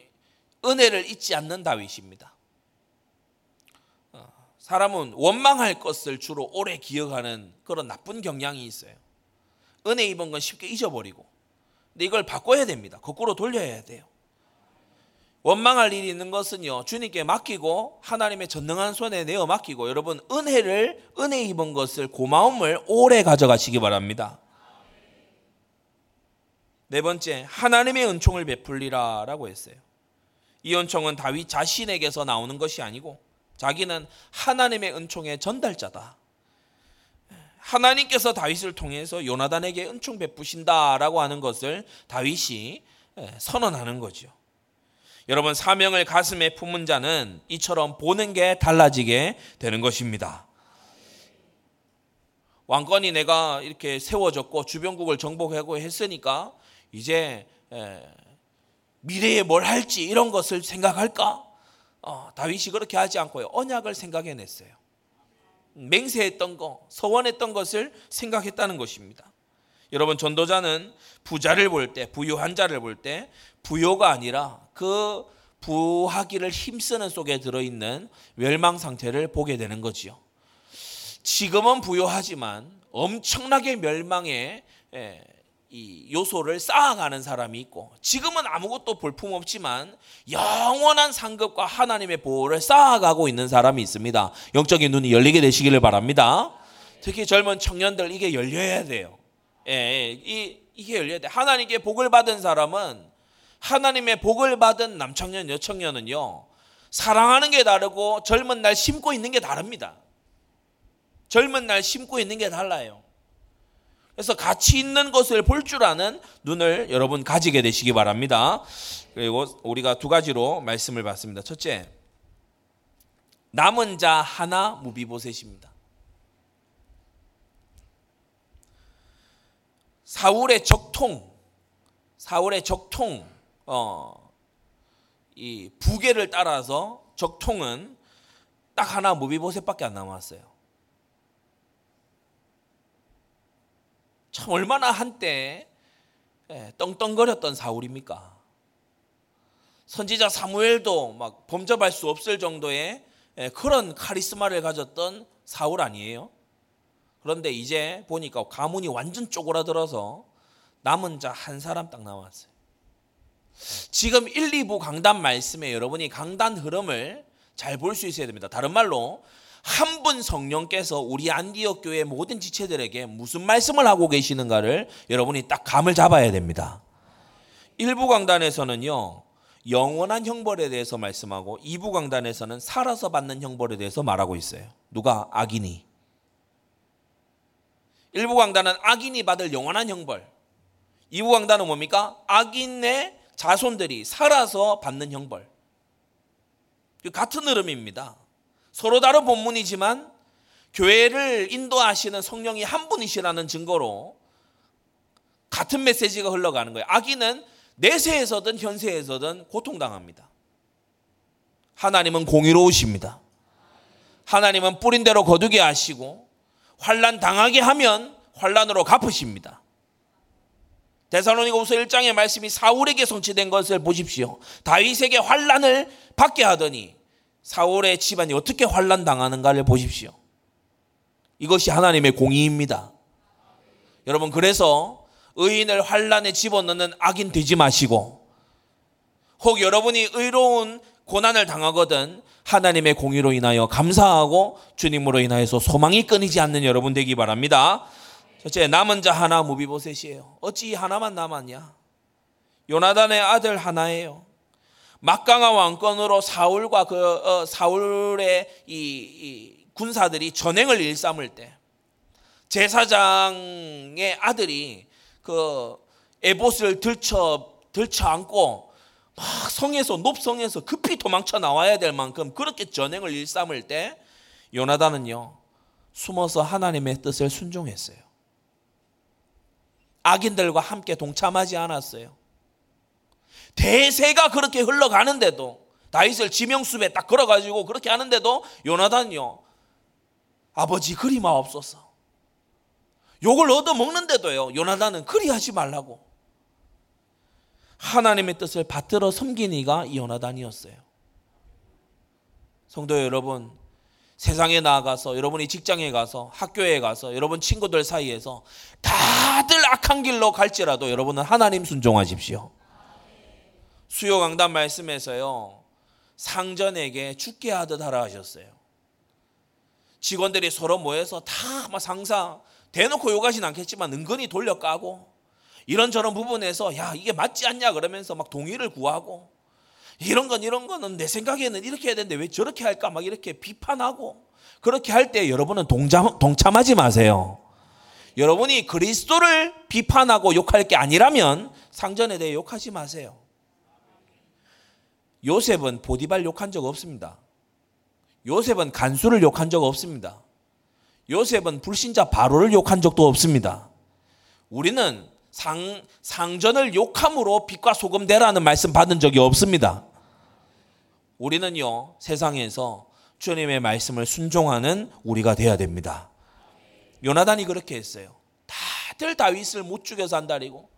은혜를 잊지 않는 다윗입니다. 어, 사람은 원망할 것을 주로 오래 기억하는 그런 나쁜 경향이 있어요. 은혜 입은 건 쉽게 잊어버리고 근데 이걸 바꿔야 됩니다. 거꾸로 돌려야 돼요. 원망할 일이 있는 것은요, 주님께 맡기고 하나님의 전능한 손에 내어 맡기고 여러분 은혜를 은혜 입은 것을 고마움을 오래 가져가시기 바랍니다. 네 번째, 하나님의 은총을 베풀리라라고 했어요. 이 은총은 다윗 자신에게서 나오는 것이 아니고 자기는 하나님의 은총의 전달자다. 하나님께서 다윗을 통해서 요나단에게 은총 베푸신다라고 하는 것을 다윗이 예, 선언하는 거죠. 여러분 사명을 가슴에 품은 자는 이처럼 보는 게 달라지게 되는 것입니다. 왕권이 내가 이렇게 세워졌고 주변국을 정복하고 했으니까 이제 미래에 뭘 할지 이런 것을 생각할까? 어, 다윗이 그렇게 하지 않고요. 언약을 생각해냈어요. 맹세했던 거, 서원했던 것을 생각했다는 것입니다. 여러분 전도자는 부자를 볼 때, 부유한 자를 볼 때 부요가 아니라 그 부하기를 힘쓰는 속에 들어 있는 멸망 상태를 보게 되는 거지요. 지금은 부요하지만 엄청나게 멸망의 이 요소를 쌓아가는 사람이 있고 지금은 아무것도 볼품 없지만 영원한 상급과 하나님의 보호를 쌓아가고 있는 사람이 있습니다. 영적인 눈이 열리게 되시기를 바랍니다. 특히 젊은 청년들 이게 열려야 돼요. 예, 예, 이 이게 열려야 돼. 하나님께 복을 받은 사람은 하나님의 복을 받은 남청년 여청년은요 사랑하는 게 다르고 젊은 날 심고 있는 게 다릅니다. 젊은 날 심고 있는 게 달라요. 그래서 가치 있는 것을 볼 줄 아는 눈을 여러분 가지게 되시기 바랍니다. 그리고 우리가 두 가지로 말씀을 받습니다. 첫째, 남은 자 하나 무비보셋입니다. 사울의 적통, 사울의 적통, 어, 이 부계를 따라서 적통은 딱 하나 무비보셋밖에 안 남았어요. 참 얼마나 한때 예, 떵떵거렸던 사울입니까? 선지자 사무엘도 막 범접할 수 없을 정도의 예, 그런 카리스마를 가졌던 사울 아니에요? 그런데 이제 보니까 가문이 완전 쪼그라들어서 남은 자 한 사람 딱 남았어요. 지금 1, 2부 강단 말씀에 여러분이 강단 흐름을 잘 볼 수 있어야 됩니다. 다른 말로 한 분 성령께서 우리 안디옥 교회 모든 지체들에게 무슨 말씀을 하고 계시는가를 여러분이 딱 감을 잡아야 됩니다. 일부 강단에서는요. 영원한 형벌에 대해서 말씀하고 이부 강단에서는 살아서 받는 형벌에 대해서 말하고 있어요. 누가 악인이 일부 강단은 악인이 받을 영원한 형벌. 이부 강단은 뭡니까? 악인의 자손들이 살아서 받는 형벌. 같은 흐름입니다. 서로 다른 본문이지만 교회를 인도하시는 성령이 한 분이시라는 증거로 같은 메시지가 흘러가는 거예요. 악인은 내세에서든 현세에서든 고통당합니다. 하나님은 공의로우십니다. 하나님은 뿌린 대로 거두게 하시고 환란 당하게 하면 환란으로 갚으십니다. 데살로니가후서 1장의 말씀이 사울에게 성취된 것을 보십시오. 다윗에게 환란을 받게 하더니 사울의 집안이 어떻게 환란 당하는가를 보십시오. 이것이 하나님의 공의입니다. 여러분 그래서 의인을 환란에 집어넣는 악인 되지 마시고 혹 여러분이 의로운 고난을 당하거든 하나님의 공의로 인하여 감사하고 주님으로 인하여서 소망이 끊이지 않는 여러분 되기 바랍니다. 첫째 남은 자 하나 무비보셋이에요. 어찌 하나만 남았냐? 요나단의 아들 하나예요. 막강한 왕권으로 사울과 그 어, 사울의 이, 이 군사들이 전행을 일삼을 때 제사장의 아들이 그 에봇을 들쳐 들쳐 안고 막 성에서 높성에서 급히 도망쳐 나와야 될 만큼 그렇게 전행을 일삼을 때 요나단은요 숨어서 하나님의 뜻을 순종했어요. 악인들과 함께 동참하지 않았어요. 대세가 그렇게 흘러가는데도 다윗을 지명숲에 딱 걸어가지고 그렇게 하는데도 요나단요 아버지 그리마없소서 욕을 얻어 먹는데도요 요나단은 그리 하지 말라고 하나님의 뜻을 받들어 섬기니가 이 요나단이었어요. 성도 여러분 세상에 나아가서 여러분이 직장에 가서 학교에 가서 여러분 친구들 사이에서 다들 악한 길로 갈지라도 여러분은 하나님 순종하십시오. 수요 강단 말씀에서요. 상전에게 죽게 하듯 하라 하셨어요. 직원들이 서로 모여서 다 막 상사 대놓고 욕하진 않겠지만 은근히 돌려 까고 이런저런 부분에서 야 이게 맞지 않냐 그러면서 막 동의를 구하고 이런 건 이런 거는 내 생각에는 이렇게 해야 되는데 왜 저렇게 할까 막 이렇게 비판하고 그렇게 할 때 여러분은 동참, 동참하지 마세요. 여러분이 그리스도를 비판하고 욕할 게 아니라면 상전에 대해 욕하지 마세요. 요셉은 보디발 욕한 적 없습니다. 요셉은 간수를 욕한 적 없습니다. 요셉은 불신자 바로를 욕한 적도 없습니다. 우리는 상, 상전을 욕함으로 빛과 소금 되라는 말씀 받은 적이 없습니다. 우리는요, 세상에서 주님의 말씀을 순종하는 우리가 돼야 됩니다. 요나단이 그렇게 했어요. 다들 다윗을 못 죽여서 한다리고,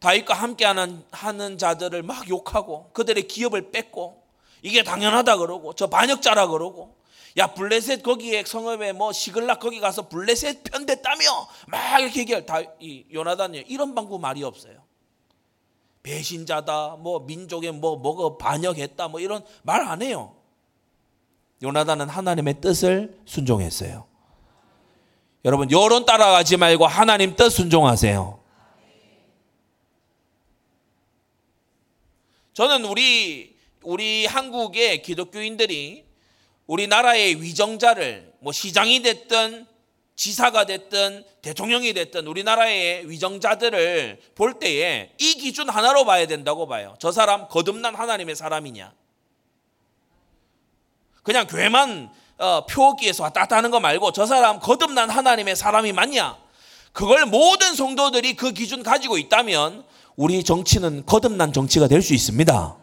다윗과 함께하는 하는 자들을 막 욕하고, 그들의 기업을 뺏고, 이게 당연하다 그러고, 저 반역자라 그러고, 야 블레셋 거기에 성읍에 뭐 시글락 거기 가서 블레셋 편됐다며 막 이렇게 얘기할 다 이 요나단이 이런 방구 말이 없어요. 배신자다 뭐 민족에 뭐 뭐가 반역했다 뭐 이런 말 안 해요. 요나단은 하나님의 뜻을 순종했어요. 여러분 여론 따라가지 말고 하나님 뜻 순종하세요. 저는 우리 우리 한국의 기독교인들이 우리나라의 위정자를 뭐 시장이 됐든 지사가 됐든 대통령이 됐든 우리나라의 위정자들을 볼 때에 이 기준 하나로 봐야 된다고 봐요. 저 사람 거듭난 하나님의 사람이냐? 그냥 교회만 어, 표기에서 왔다 갔다 하는 거 말고 저 사람 거듭난 하나님의 사람이 맞냐? 그걸 모든 성도들이 그 기준 가지고 있다면 우리 정치는 거듭난 정치가 될 수 있습니다.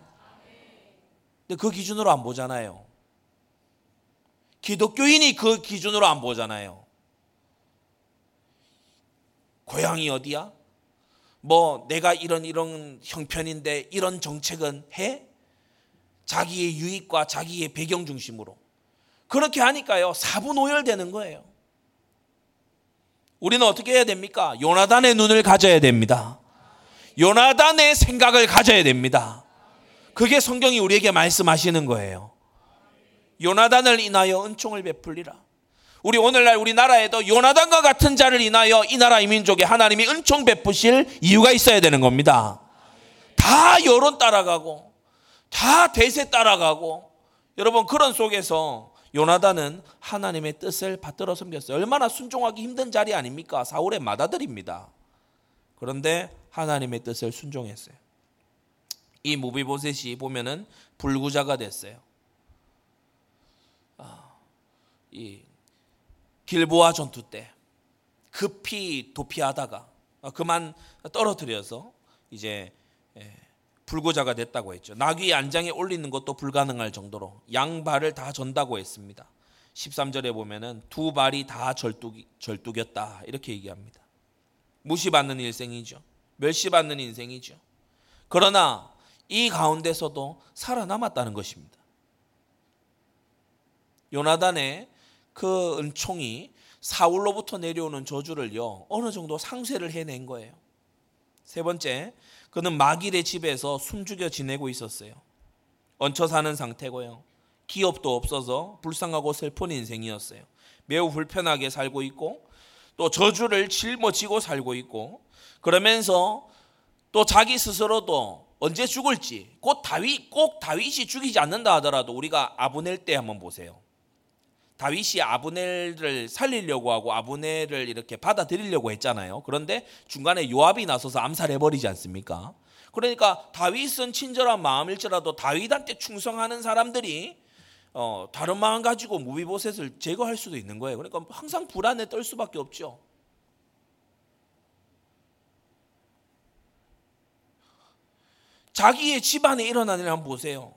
근데 그 기준으로 안 보잖아요. 기독교인이 그 기준으로 안 보잖아요. 고향이 어디야? 뭐 내가 이런 이런 형편인데 이런 정책은 해? 자기의 유익과 자기의 배경 중심으로 그렇게 하니까요 사분오열되는 거예요. 우리는 어떻게 해야 됩니까? 요나단의 눈을 가져야 됩니다. 요나단의 생각을 가져야 됩니다. 그게 성경이 우리에게 말씀하시는 거예요. 요나단을 인하여 은총을 베풀리라. 우리 오늘날 우리나라에도 요나단과 같은 자를 인하여 이 나라 이 민족에 하나님이 은총 베푸실 이유가 있어야 되는 겁니다. 다 여론 따라가고 다 대세 따라가고 여러분 그런 속에서 요나단은 하나님의 뜻을 받들어 섬겼어요. 얼마나 순종하기 힘든 자리 아닙니까? 사울의 맏아들입니다. 그런데 하나님의 뜻을 순종했어요. 이 무비보셋이 보면은 불구자가 됐어요. 이 길보아 전투 때 급히 도피하다가 그만 떨어뜨려서 이제 예, 불구자가 됐다고 했죠. 나귀 안장에 올리는 것도 불가능할 정도로 양발을 다 전다고 했습니다. 13절에 보면은 두 발이 다 절뚝 절뚝였다 이렇게 얘기합니다. 무시받는 일생이죠. 멸시받는 인생이죠. 그러나 이 가운데서도 살아남았다는 것입니다. 요나단의 그 은총이 사울로부터 내려오는 저주를요 어느 정도 상쇄를 해낸 거예요. 세 번째, 그는 마길의 집에서 숨죽여 지내고 있었어요. 얹혀 사는 상태고요. 기업도 없어서 불쌍하고 슬픈 인생이었어요. 매우 불편하게 살고 있고 또 저주를 짊어지고 살고 있고 그러면서 또 자기 스스로도 언제 죽을지 곧 다윗 꼭 다윗이 죽이지 않는다 하더라도 우리가 아브넬 때 한번 보세요. 다윗이 아브넬을 살리려고 하고 아브넬을 이렇게 받아들이려고 했잖아요. 그런데 중간에 요압이 나서서 암살해 버리지 않습니까? 그러니까 다윗은 친절한 마음일지라도 다윗한테 충성하는 사람들이 어, 다른 마음 가지고 무비보셋을 제거할 수도 있는 거예요. 그러니까 항상 불안에 떨 수밖에 없죠. 자기의 집안에 일어나는 일 한번 보세요.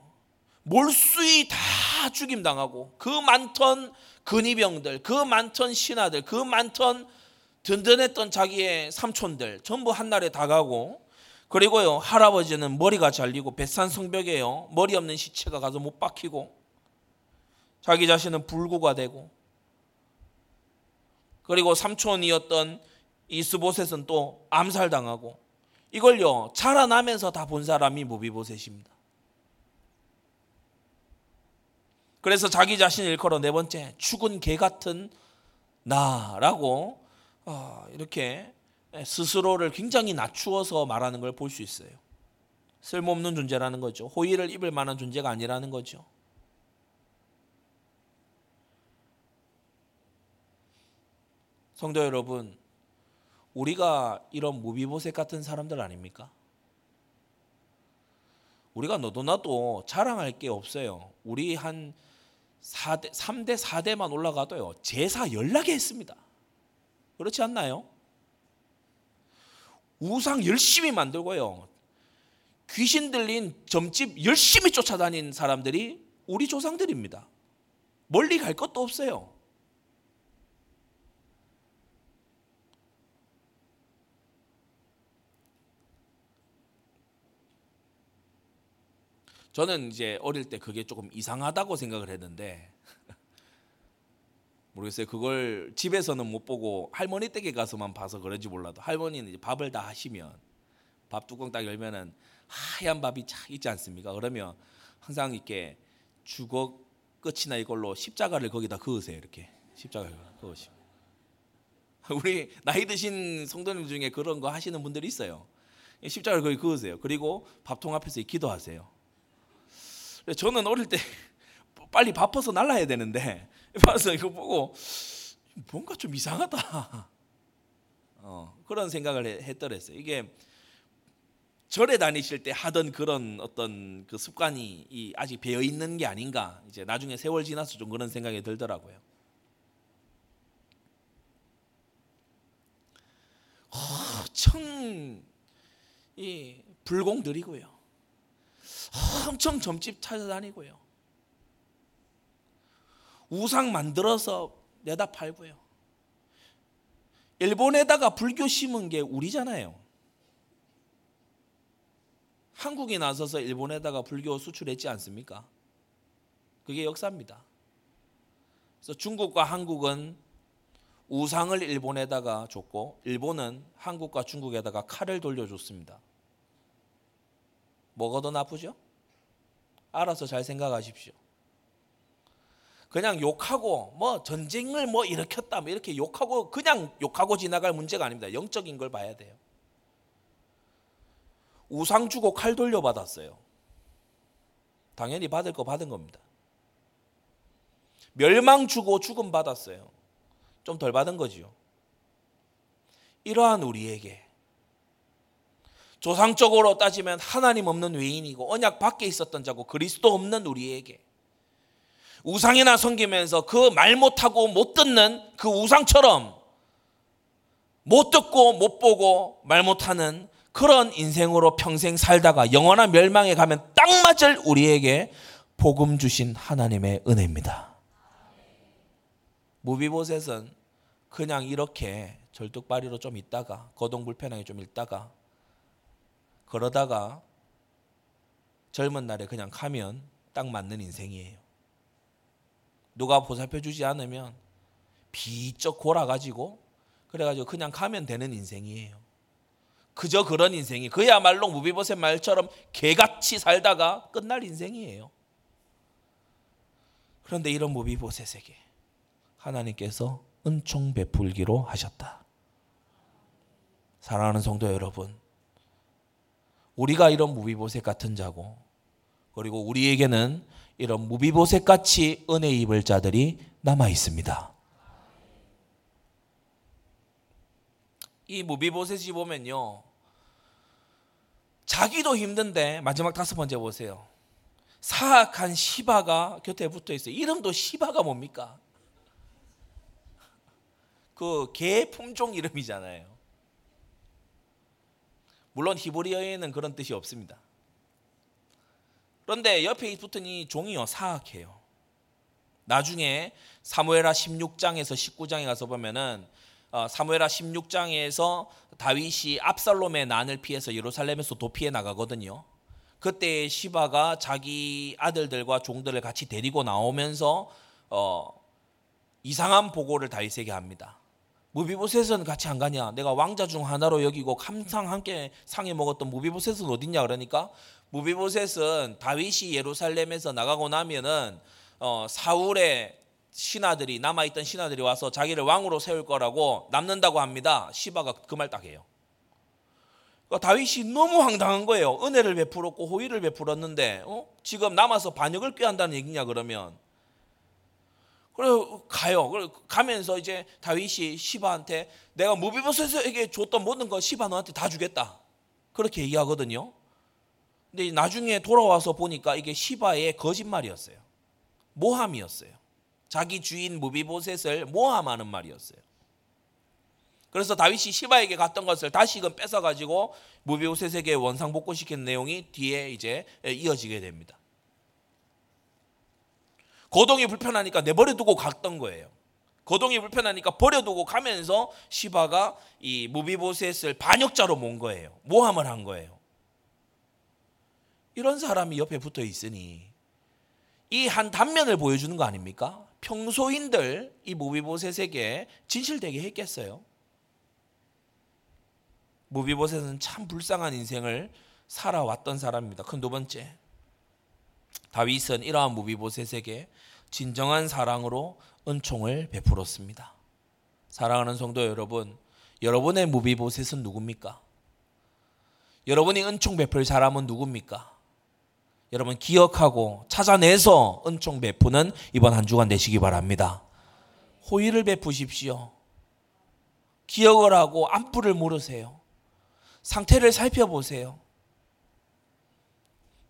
몰수히 다 죽임 당하고 그 많던 근위병들, 그 많던 신하들, 그 많던 든든했던 자기의 삼촌들 전부 한날에 다 가고 그리고요 할아버지는 머리가 잘리고 뱃산 성벽에요 머리 없는 시체가 가서 못 박히고 자기 자신은 불구가 되고 그리고 삼촌이었던 이스보셋은 또 암살당하고 이걸요 자라나면서 다 본 사람이 무비보셋입니다. 그래서 자기 자신 일컬어 네 번째 죽은 개 같은 나라고 어, 이렇게 스스로를 굉장히 낮추어서 말하는 걸 볼 수 있어요. 쓸모없는 존재라는 거죠. 호의를 입을 만한 존재가 아니라는 거죠. 성도 여러분, 우리가 이런 무비보셋 같은 사람들 아닙니까? 우리가 너도 나도 자랑할 게 없어요. 우리 한 4대, 3대, 4대만 올라가도요. 제사 연락에 했습니다. 그렇지 않나요? 우상 열심히 만들고요. 귀신 들린 점집 열심히 쫓아다닌 사람들이 우리 조상들입니다. 멀리 갈 것도 없어요. 저는 이제 어릴 때 그게 조금 이상하다고 생각을 했는데 모르겠어요. 그걸 집에서는 못 보고 할머니 댁에 가서만 봐서 그런지 몰라도 할머니는 이제 밥을 다 하시면 밥 뚜껑 딱 열면은 하얀 밥이 착 있지 않습니까? 그러면 항상 이렇게 주걱 끝이나 이걸로 십자가를 거기다 그으세요. 이렇게 십자가를 그으시고 우리 나이 드신 성도님 중에 그런 거 하시는 분들이 있어요. 십자가를 거기 그으세요. 그리고 밥통 앞에서 기도하세요. 저는 어릴 때 빨리 바빠서 날라야 되는데 봐서 이거 보고 뭔가 좀 이상하다. 어, 그런 생각을 했더랬어요. 이게 절에 다니실 때 하던 그런 어떤 그 습관이 이 아직 배어 있는 게 아닌가. 이제 나중에 세월 지나서 좀 그런 생각이 들더라고요. 엄청 이 불공들이고요. 엄청 점집 찾아다니고요. 우상 만들어서 내다 팔고요. 일본에다가 불교 심은 게 우리잖아요. 한국이 나서서 일본에다가 불교 수출했지 않습니까? 그게 역사입니다. 그래서 중국과 한국은 우상을 일본에다가 줬고 일본은 한국과 중국에다가 칼을 돌려줬습니다. 뭐가 더 나쁘죠? 알아서 잘 생각하십시오. 그냥 욕하고 뭐 전쟁을 뭐 일으켰다 뭐 이렇게 욕하고 그냥 욕하고 지나갈 문제가 아닙니다. 영적인 걸 봐야 돼요. 우상 주고 칼 돌려 받았어요. 당연히 받을 거 받은 겁니다. 멸망 주고 죽음 받았어요. 좀 덜 받은 거지요. 이러한 우리에게 조상적으로 따지면 하나님 없는 외인이고 언약 밖에 있었던 자고 그리스도 없는 우리에게 우상이나 섬기면서 그 말 못하고 못 듣는 그 우상처럼 못 듣고 못 보고 말 못하는 그런 인생으로 평생 살다가 영원한 멸망에 가면 딱 맞을 우리에게 복음 주신 하나님의 은혜입니다. 무비보셋은 그냥 이렇게 절뚝발이로 좀 있다가 거동 불편하게 좀 있다가 그러다가 젊은 날에 그냥 가면 딱 맞는 인생이에요. 누가 보살펴 주지 않으면 비쩍 골아가지고 그래가지고 그냥 가면 되는 인생이에요. 그저 그런 인생이 그야말로 무비보셋 말처럼 개같이 살다가 끝날 인생이에요. 그런데 이런 무비보셋에게 하나님께서 은총 베풀기로 하셨다. 사랑하는 성도 여러분, 우리가 이런 무비보셋 같은 자고 그리고 우리에게는 이런 무비보셋 같이 은혜 입을 자들이 남아 있습니다. 이 무비보셋이 보면요. 자기도 힘든데 마지막 다섯 번째 보세요. 사악한 시바가 곁에 붙어 있어요. 이름도 시바가 뭡니까? 그 개 품종 이름이잖아요. 물론 히브리어에는 그런 뜻이 없습니다. 그런데 옆에 붙은 이 종이요 사악해요. 나중에 사무엘하 16장에서 19장에 가서 보면은 어, 사무엘하 16장에서 다윗이 압살롬의 난을 피해서 예루살렘에서 도피해 나가거든요. 그때 시바가 자기 아들들과 종들을 같이 데리고 나오면서 어, 이상한 보고를 다윗에게 합니다. 무비보셋은 같이 안 가냐? 내가 왕자 중 하나로 여기고 감상 함께 상해 먹었던 무비보셋은 어딨냐? 그러니까 무비보셋은 다윗이 예루살렘에서 나가고 나면은 어, 사울의 신하들이 남아 있던 신하들이 와서 자기를 왕으로 세울 거라고 남는다고 합니다. 시바가 그 말 딱 해요. 그러니까 다윗이 너무 황당한 거예요. 은혜를 베풀었고 호의를 베풀었는데 어? 지금 남아서 반역을 꾀한다는 얘기냐 그러면 그래 가요. 가면서 이제 다윗이 시바한테 내가 무비보셋에게 줬던 모든 거 시바 너한테 다 주겠다. 그렇게 얘기하거든요. 근데 나중에 돌아와서 보니까 이게 시바의 거짓말이었어요. 모함이었어요. 자기 주인 무비보셋을 모함하는 말이었어요. 그래서 다윗이 시바에게 갔던 것을 다시금 뺏어 가지고 무비보셋에게 원상복구시킨 내용이 뒤에 이제 이어지게 됩니다. 거동이 불편하니까 내버려 두고 갔던 거예요. 거동이 불편하니까 버려두고 가면서 시바가 이 무비보셋을 반역자로 몬 거예요. 모함을 한 거예요. 이런 사람이 옆에 붙어 있으니 이 한 단면을 보여주는 거 아닙니까? 평소인들 이 무비보셋에게 진실되게 했겠어요. 무비보셋은 참 불쌍한 인생을 살아왔던 사람입니다. 큰 두 번째, 다윗은 이러한 무비보셋에게 진정한 사랑으로 은총을 베풀었습니다. 사랑하는 성도 여러분, 여러분의 무비보셋은 누굽니까? 여러분이 은총 베풀 사람은 누굽니까? 여러분 기억하고 찾아내서 은총 베푸는 이번 한 주간 되시기 바랍니다. 호의를 베푸십시오. 기억을 하고 안부를 물으세요. 상태를 살펴보세요.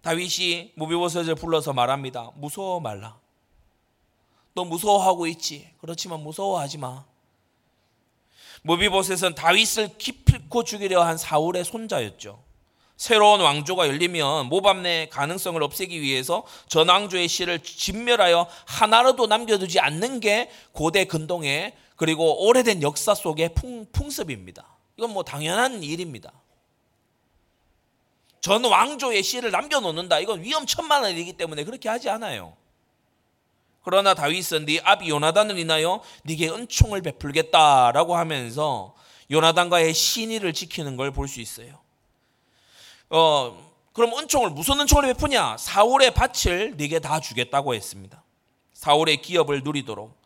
다윗이 무비보셋을 불러서 말합니다. 무서워 말라. 너 무서워하고 있지. 그렇지만 무서워하지 마. 무비보셋은 다윗을 기필코 죽이려 한 사울의 손자였죠. 새로운 왕조가 열리면 모밤내 가능성을 없애기 위해서 전 왕조의 씨를 진멸하여 하나라도 남겨두지 않는 게 고대 근동의 그리고 오래된 역사 속의 풍, 풍습입니다. 이건 뭐 당연한 일입니다. 전 왕조의 씨를 남겨놓는다. 이건 위험천만한 일이기 때문에 그렇게 하지 않아요. 그러나 다윗은 네 아비 요나단을 인하여 네게 은총을 베풀겠다라고 하면서 요나단과의 신의를 지키는 걸 볼 수 있어요. 어, 그럼 은총을 무슨 은총을 베푸냐? 사울의 밭을 네게 다 주겠다고 했습니다. 사울의 기업을 누리도록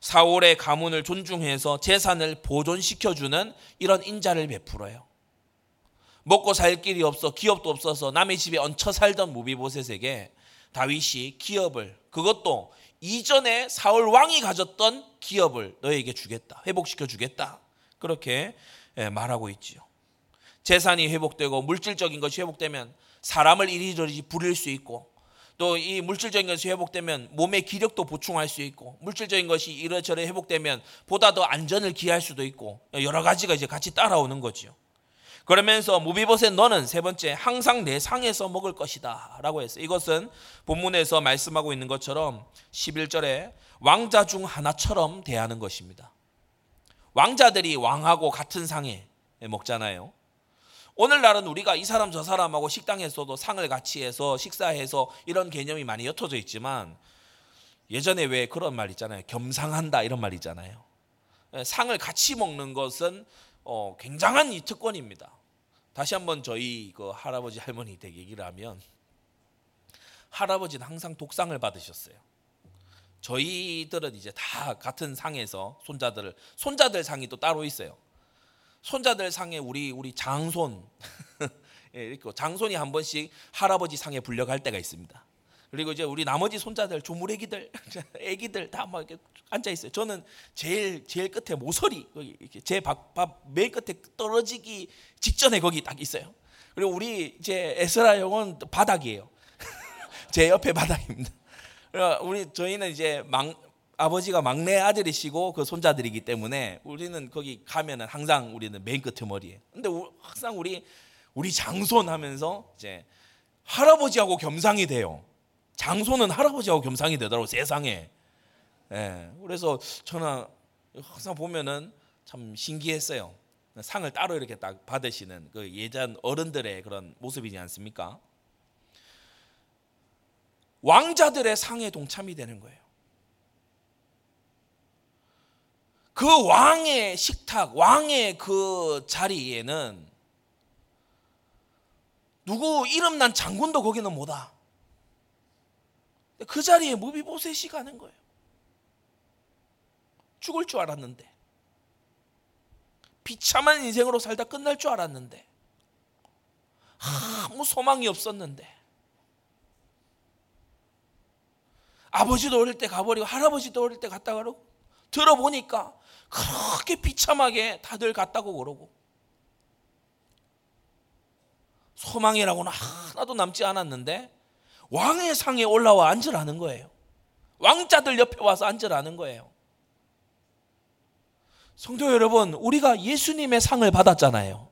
사울의 가문을 존중해서 재산을 보존시켜 주는 이런 인자를 베풀어요. 먹고 살 길이 없어 기업도 없어서 남의 집에 얹혀 살던 무비보셋에게 다윗이 기업을 그것도 이전에 사울 왕이 가졌던 기업을 너에게 주겠다. 회복시켜 주겠다. 그렇게 예, 말하고 있지요. 재산이 회복되고 물질적인 것이 회복되면 사람을 이리저리 부릴 수 있고 또 이 물질적인 것이 회복되면 몸의 기력도 보충할 수 있고 물질적인 것이 이러저러 회복되면 보다 더 안전을 기할 수도 있고 여러 가지가 이제 같이 따라오는 거지요. 그러면서 무비보셋 너는 세 번째 항상 내 상에서 먹을 것이다 라고 했어요. 이것은 본문에서 말씀하고 있는 것처럼 11절에 왕자 중 하나처럼 대하는 것입니다. 왕자들이 왕하고 같은 상에 먹잖아요. 오늘날은 우리가 이 사람 저 사람하고 식당에서도 상을 같이 해서 식사해서 이런 개념이 많이 옅어져 있지만 예전에 왜 그런 말 있잖아요. 겸상한다 이런 말 있잖아요. 상을 같이 먹는 것은 어, 굉장한 이 특권입니다. 다시 한번 저희 그 할아버지 할머니 댁 얘기를 하면 할아버지는 항상 독상을 받으셨어요. 저희들은 이제 다 같은 상에서 손자들 손자들 상이 또 따로 있어요. 손자들 상에 우리 우리 장손 예, 이렇게 장손이 한 번씩 할아버지 상에 불려갈 때가 있습니다. 그리고 이제 우리 나머지 손자들 조물애기들 애기들 다 막 이렇게 앉아 있어요. 저는 제일 제일 끝에 모서리 이렇게 제밥맨 끝에 떨어지기 직전에 거기 딱 있어요. 그리고 우리 이제 에스라 형은 바닥이에요. 제 옆에 바닥입니다. 우리 저희는 이제 막 아버지가 막내 아들이시고 그 손자들이기 때문에 우리는 거기 가면은 항상 우리는 맨 끝에 머리에. 근데 항상 우리 우리 장손 하면서 이제 할아버지하고 겸상이 돼요. 장손은 할아버지하고 겸상이 되더라고 세상에. 예. 그래서 저는 항상 보면은 참 신기했어요. 상을 따로 이렇게 딱 받으시는 그 예전 어른들의 그런 모습이지 않습니까? 왕자들의 상에 동참이 되는 거예요. 그 왕의 식탁, 왕의 그 자리에는 누구 이름 난 장군도 거기는 못 와. 그 자리에 무비보셋이 가는 거예요. 죽을 줄 알았는데. 비참한 인생으로 살다 끝날 줄 알았는데. 아무 소망이 없었는데. 아버지도 어릴 때 가버리고 할아버지도 어릴 때 갔다 가고 들어보니까 그렇게 비참하게 다들 갔다고 그러고 소망이라고는 하나도 남지 않았는데 왕의 상에 올라와 앉으라는 거예요. 왕자들 옆에 와서 앉으라는 거예요. 성도 여러분, 우리가 예수님의 상을 받았잖아요.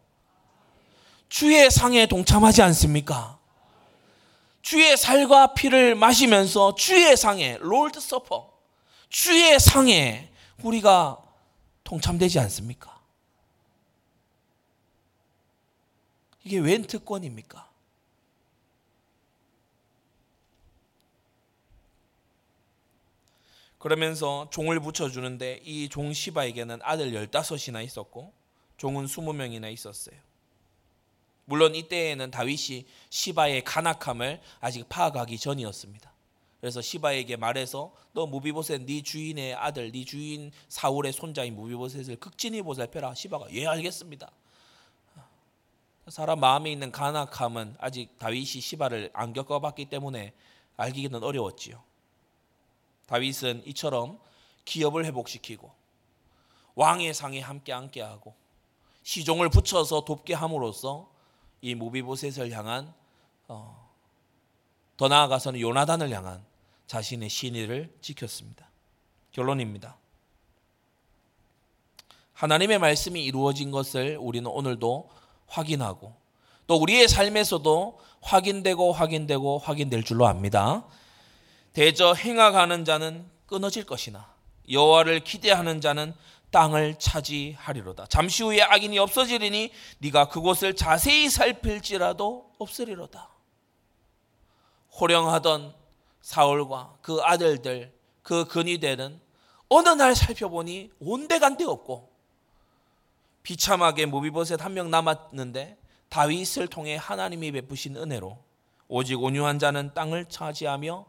주의 상에 동참하지 않습니까? 주의 살과 피를 마시면서 주의 상에 Lord's Supper 주의 상에 우리가 동참되지 않습니까? 이게 웬 특권입니까? 그러면서 종을 붙여주는데 이 종 시바에게는 아들 15이나 있었고 종은 20명이나 있었어요. 물론 이때에는 다윗이 시바의 간악함을 아직 파악하기 전이었습니다. 그래서 시바에게 말해서 너 무비보셋 네 주인의 아들 네 주인 사울의 손자인 무비보셋을 극진히 보살펴라. 시바가 예 알겠습니다. 사람 마음에 있는 간악함은 아직 다윗이 시바를 안 겪어봤기 때문에 알기는 어려웠지요. 다윗은 이처럼 기업을 회복시키고 왕의 상에 함께 앉게 하고 시종을 붙여서 돕게 함으로써 이 무비보셋을 향한 어, 더 나아가서는 요나단을 향한 자신의 신의를 지켰습니다. 결론입니다. 하나님의 말씀이 이루어진 것을 우리는 오늘도 확인하고 또 우리의 삶에서도 확인되고 확인되고 확인될 줄로 압니다. 대저 행하가는 자는 끊어질 것이나 여호와를 기대하는 자는 땅을 차지하리로다. 잠시 후에 악인이 없어지리니 네가 그곳을 자세히 살필지라도 없으리로다. 호령하던 사울과 그 아들들 그 근위대는 어느 날 살펴보니 온데간데 없고 비참하게 무비보셋 한 명 남았는데 다윗을 통해 하나님이 베푸신 은혜로 오직 온유한 자는 땅을 차지하며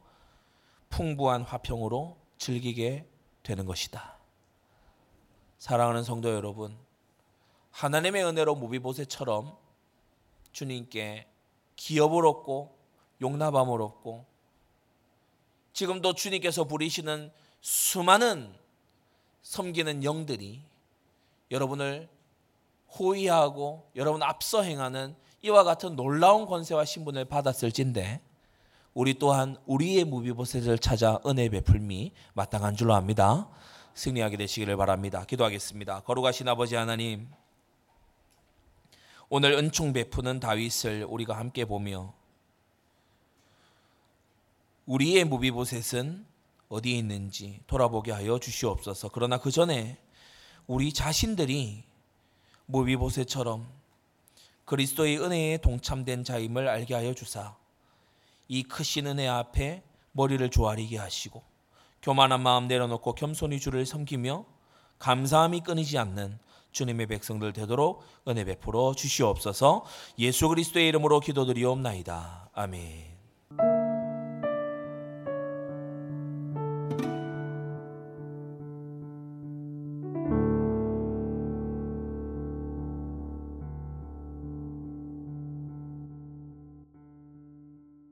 풍부한 화평으로 즐기게 되는 것이다. 사랑하는 성도 여러분, 하나님의 은혜로 무비보셋처럼 주님께 기업을 얻고 용납함을 얻고 지금도 주님께서 부리시는 수많은 섬기는 영들이 여러분을 호위하고 여러분 앞서 행하는 이와 같은 놀라운 권세와 신분을 받았을진데 우리 또한 우리의 무비보셋을 찾아 은혜 베풀미 마땅한 줄로 압니다. 승리하게 되시기를 바랍니다. 기도하겠습니다. 거룩하신 아버지 하나님, 오늘 은총 베푸는 다윗을 우리가 함께 보며 우리의 무비보셋은 어디에 있는지 돌아보게 하여 주시옵소서. 그러나 그 전에 우리 자신들이 무비보셋처럼 그리스도의 은혜에 동참된 자임을 알게 하여 주사 이 크신 은혜 앞에 머리를 조아리게 하시고 교만한 마음 내려놓고 겸손히 주를 섬기며 감사함이 끊이지 않는 주님의 백성들 되도록 은혜 베풀어 주시옵소서 예수 그리스도의 이름으로 기도드리옵나이다. 아멘.